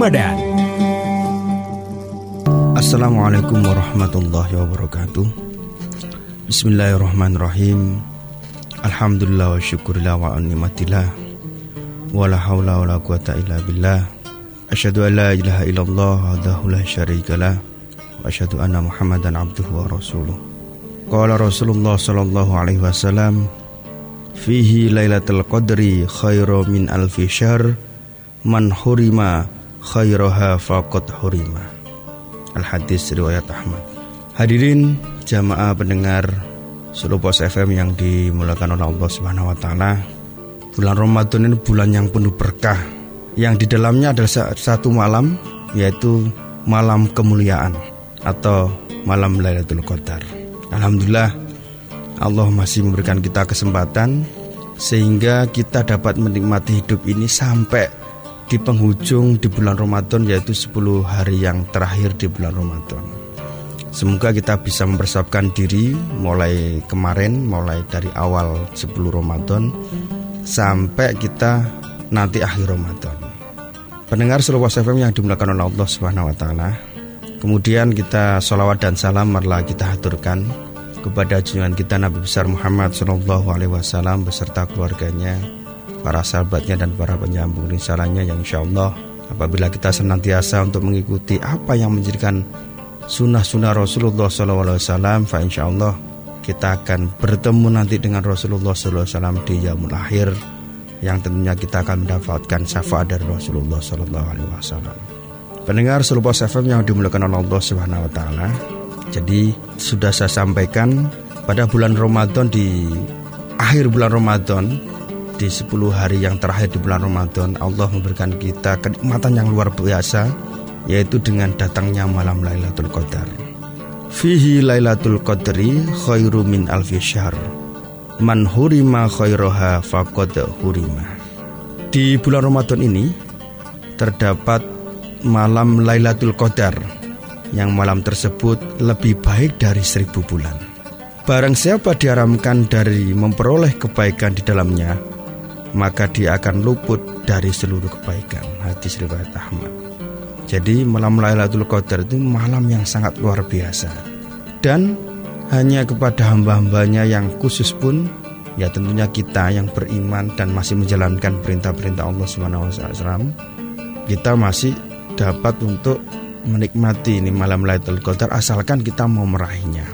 Ramadan. Assalamualaikum warahmatullahi wabarakatuh. Bismillahirrahmanirrahim. Alhamdulillah wa syukurillah wa animatillah Wa la hawla wa la quwata illa billah. Asyadu an la ilaha illallah Adahu la syarikalah Wa asyadu anna muhammadan abduhu wa rasuluh. Qala Rasulullah sallallahu alaihi wasallam Fihi lailatul qadri khairu min alfi syahr Man hurima khairaha faqad hurima Al-Hadis riwayat Ahmad Hadirin jamaah pendengar Seluruh Pos FM yang dimulakan oleh Allah Subhanahu wa taala. Bulan Ramadan ini bulan yang penuh berkah. Yang di dalamnya adalah satu malam yaitu malam kemuliaan atau malam Lailatul Qadar. Alhamdulillah Allah masih memberikan kita kesempatan sehingga kita dapat menikmati hidup ini sampai di penghujung di bulan Ramadan yaitu 10 hari yang terakhir di bulan Ramadan. Semoga kita bisa mempersiapkan diri mulai kemarin, mulai dari awal 10 Ramadan sampai kita nanti akhir Ramadan. Pendengar seluruh FM yang dimulakan oleh Allah Subhanahu wa taala. Kemudian kita sholawat dan salam marilah kita haturkan kepada junjungan kita Nabi besar Muhammad Shallallahu alaihi wasallam beserta keluarganya, para sahabatnya dan para penyambung risalahnya yang insya Allah apabila kita senantiasa untuk mengikuti apa yang menjadikan sunnah-sunnah Rasulullah SAW Fa insya Allah kita akan bertemu nanti dengan Rasulullah SAW di Yaumul Akhir yang tentunya kita akan mendapatkan syafaat dari Rasulullah SAW. Pendengar seluruh FM yang dimulakan oleh Allah Subhanahu Wa Taala. Jadi sudah saya sampaikan pada bulan Ramadan di akhir bulan Ramadan di 10 hari yang terakhir di bulan Ramadan Allah memberikan kita kenikmatan yang luar biasa yaitu dengan datangnya malam Lailatul Qadar. Fihi Lailatul Qadri khairu min alfi syahr. Man hurima khairoha faqad hurima. Di bulan Ramadan ini terdapat malam Lailatul Qadar yang malam tersebut lebih baik dari seribu bulan. Barang siapa diharamkan dari memperoleh kebaikan di dalamnya, maka dia akan luput dari seluruh kebaikan. Hadis riwayat Ahmad. Jadi malam Lailatul Qadar itu malam yang sangat luar biasa. Dan hanya kepada hamba-hambanya yang khusus pun ya tentunya kita yang beriman dan masih menjalankan perintah-perintah Allah SWT kita masih dapat untuk menikmati ini malam Lailatul Qadar asalkan kita mau meraihnya.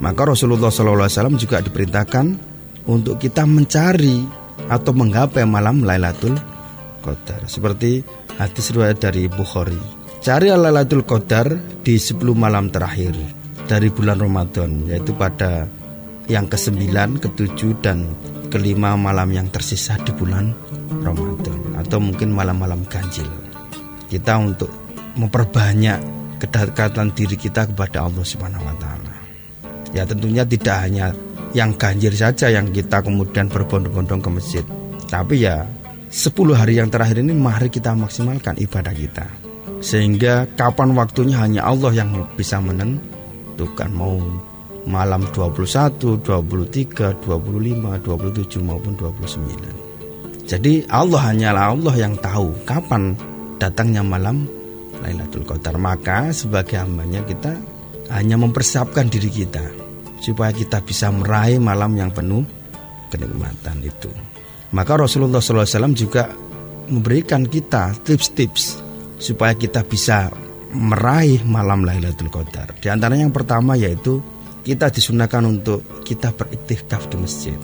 Maka Rasulullah SAW juga diperintahkan untuk kita mencari atau menggapai malam Lailatul Qadar. Seperti Hadis riwayat dari Bukhari. Cari Lailatul Qadar di 10 malam terakhir dari bulan Ramadan yaitu pada yang ke-9, ke-7 dan kelima malam yang tersisa di bulan Ramadan atau mungkin malam-malam ganjil. Kita untuk memperbanyak kedekatan diri kita kepada Allah Subhanahu wa taala. Ya tentunya tidak hanya yang ganjil saja yang kita kemudian berbondong-bondong ke masjid. Tapi ya 10 hari yang terakhir ini mari kita maksimalkan ibadah kita. Sehingga kapan waktunya hanya Allah yang bisa menentukan. Mau malam 21, 23, 25, 27 maupun 29 Jadi Allah hanyalah Allah yang tahu kapan datangnya malam Lailatul Qadar. Maka sebagai hambanya kita hanya mempersiapkan diri kita Supaya kita bisa meraih malam yang penuh kenikmatan itu maka Rasulullah SAW juga memberikan kita tips-tips supaya kita bisa meraih malam Lailatul Qadar. Di antara yang pertama yaitu kita disunahkan untuk kita beriktikaf di masjid.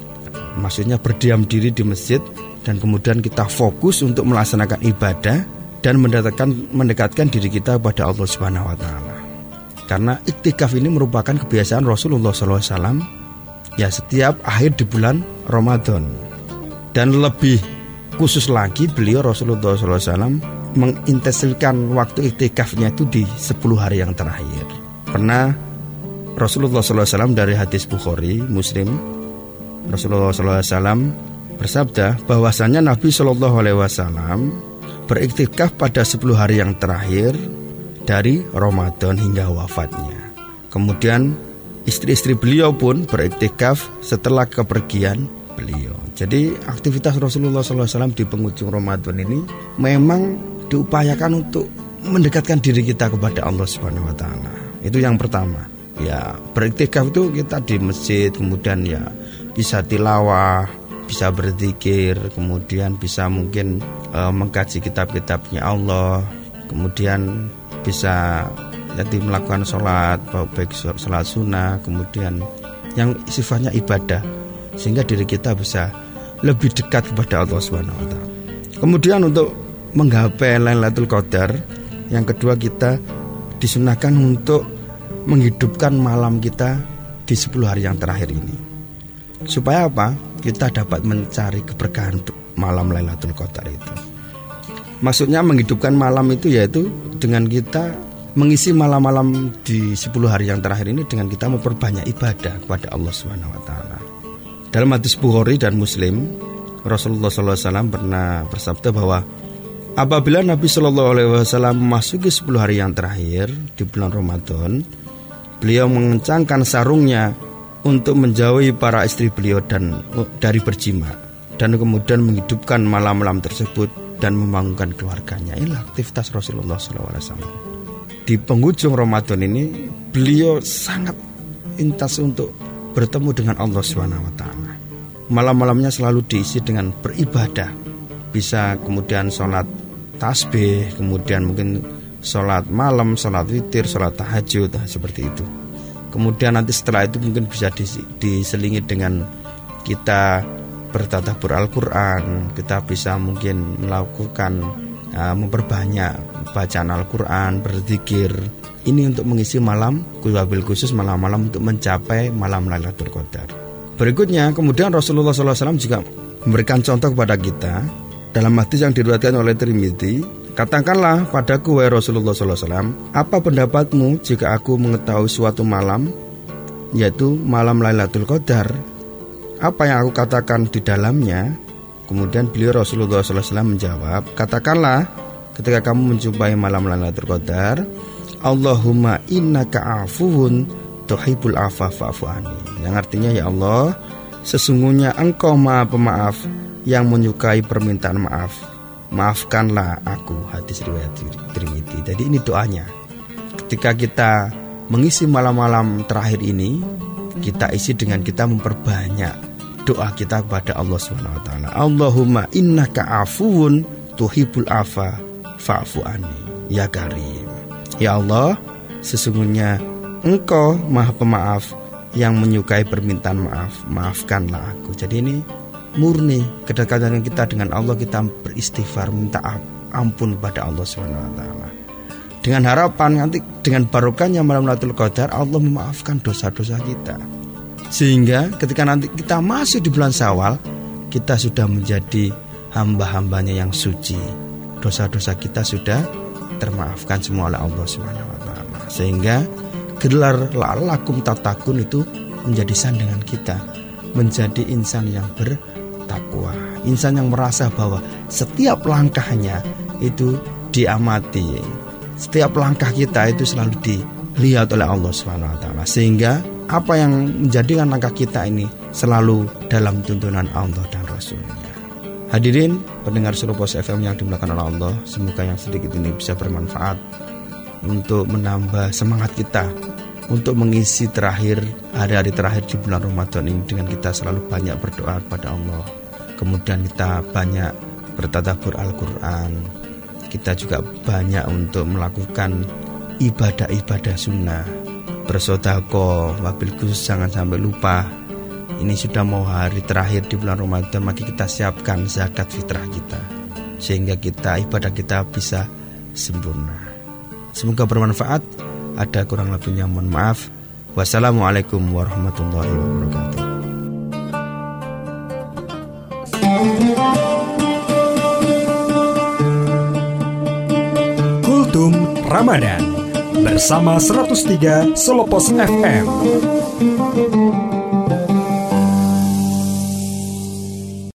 Maksudnya berdiam diri di masjid dan kemudian kita fokus untuk melaksanakan ibadah dan mendekatkan mendekatkan diri kita kepada Allah Subhanahu wa taala. Karena iktikaf ini merupakan kebiasaan Rasulullah SAW ya setiap akhir di bulan Ramadan dan lebih khusus lagi beliau Rasulullah SAW mengintensifkan waktu iktikafnya itu di 10 hari yang terakhir. Pernah Rasulullah SAW dari hadis Bukhari Muslim Rasulullah SAW bersabda bahwasanya Nabi Wasallam beriktikaf pada 10 hari yang terakhir dari Ramadan hingga wafatnya. Kemudian istri-istri beliau pun beriktikaf setelah kepergian beliau. Jadi aktivitas Rasulullah SAW di penghujung Ramadan ini memang diupayakan untuk mendekatkan diri kita kepada Allah Subhanahu wa taala. Itu yang pertama. Ya, beriktikaf itu kita di masjid, kemudian ya bisa tilawah, bisa berzikir, kemudian bisa mungkin e, mengkaji kitab-kitabnya Allah, kemudian bisa jadi melakukan sholat baik sholat sunnah kemudian yang sifatnya ibadah sehingga diri kita bisa lebih dekat kepada Allah Subhanahu wa. Kemudian untuk menggapai Lailatul Qadar yang kedua kita disunahkan untuk menghidupkan malam kita di 10 hari yang terakhir ini. Supaya apa? Kita dapat mencari keberkahan malam Lailatul Qadar itu. Maksudnya menghidupkan malam itu yaitu dengan kita mengisi malam-malam di 10 hari yang terakhir ini dengan kita memperbanyak ibadah kepada Allah Subhanahu wa taala. Dalam hadis Bukhari dan Muslim, Rasulullah SAW pernah bersabda bahwa apabila Nabi Shallallahu Alaihi Wasallam memasuki 10 hari yang terakhir di bulan Ramadan, beliau mengencangkan sarungnya untuk menjauhi para istri beliau dan dari berjima dan kemudian menghidupkan malam-malam tersebut dan membangunkan keluarganya. Inilah aktivitas Rasulullah SAW di penghujung Ramadan ini beliau sangat intas untuk bertemu dengan Allah taala. Malam-malamnya selalu diisi dengan beribadah. Bisa kemudian sholat tasbih, kemudian mungkin sholat malam, sholat witir, sholat tahajud, nah, seperti itu. Kemudian nanti setelah itu mungkin bisa diselingi dengan kita bertatah Al-Quran, kita bisa mungkin melakukan uh, memperbanyak bacaan Al-Quran, berzikir. Ini untuk mengisi malam, wabil khusus malam-malam untuk mencapai malam Lailatul Qadar. Berikutnya, kemudian Rasulullah SAW juga memberikan contoh kepada kita dalam hadis yang diriwayatkan oleh Trimiti. Katakanlah padaku wahai Rasulullah SAW, apa pendapatmu jika aku mengetahui suatu malam, yaitu malam Lailatul Qadar? Apa yang aku katakan di dalamnya? Kemudian beliau Rasulullah SAW menjawab, katakanlah ketika kamu menjumpai malam Lailatul Qadar, Allahumma innaka afuun tuhibul afa fa'fuani. Yang artinya ya Allah, sesungguhnya Engkau Maha Pemaaf yang menyukai permintaan maaf. Maafkanlah aku hadis riwayat Tirmidzi. Jadi ini doanya. Ketika kita mengisi malam-malam terakhir ini, kita isi dengan kita memperbanyak doa kita kepada Allah Subhanahu wa taala. Allahumma innaka afuwun tuhibul afa fa'fu anni ya karim. Ya Allah, sesungguhnya Engkau Maha Pemaaf yang menyukai permintaan maaf. Maafkanlah aku. Jadi ini murni kedekatan kita dengan Allah kita beristighfar minta ampun kepada Allah Subhanahu wa taala. Dengan harapan nanti dengan barokahnya malam Lailatul Qadar Allah memaafkan dosa-dosa kita. Sehingga ketika nanti kita masuk di bulan Syawal, kita sudah menjadi hamba-hambanya yang suci. Dosa-dosa kita sudah termaafkan semua oleh Allah Subhanahu wa taala. Sehingga gelar lalakum tatakun itu menjadi sandangan kita, menjadi insan yang bertakwa, insan yang merasa bahwa setiap langkahnya itu diamati. Setiap langkah kita itu selalu dilihat oleh Allah Subhanahu wa taala. Sehingga apa yang menjadikan langkah kita ini selalu dalam tuntunan Allah dan Rasulnya. Hadirin pendengar Surupos FM yang dimulakan oleh Allah, semoga yang sedikit ini bisa bermanfaat untuk menambah semangat kita untuk mengisi terakhir hari-hari terakhir di bulan Ramadan ini dengan kita selalu banyak berdoa kepada Allah. Kemudian kita banyak bertadabur Al-Quran. Kita juga banyak untuk melakukan ibadah-ibadah sunnah bersodako. Wabil khusus jangan sampai lupa. Ini sudah mau hari terakhir di bulan Ramadan maka kita siapkan zakat fitrah kita sehingga kita ibadah kita bisa sempurna. Semoga bermanfaat. Ada kurang lebihnya mohon maaf. Wassalamualaikum warahmatullahi wabarakatuh. Kultum Ramadan bersama 103 Solo Pos FM.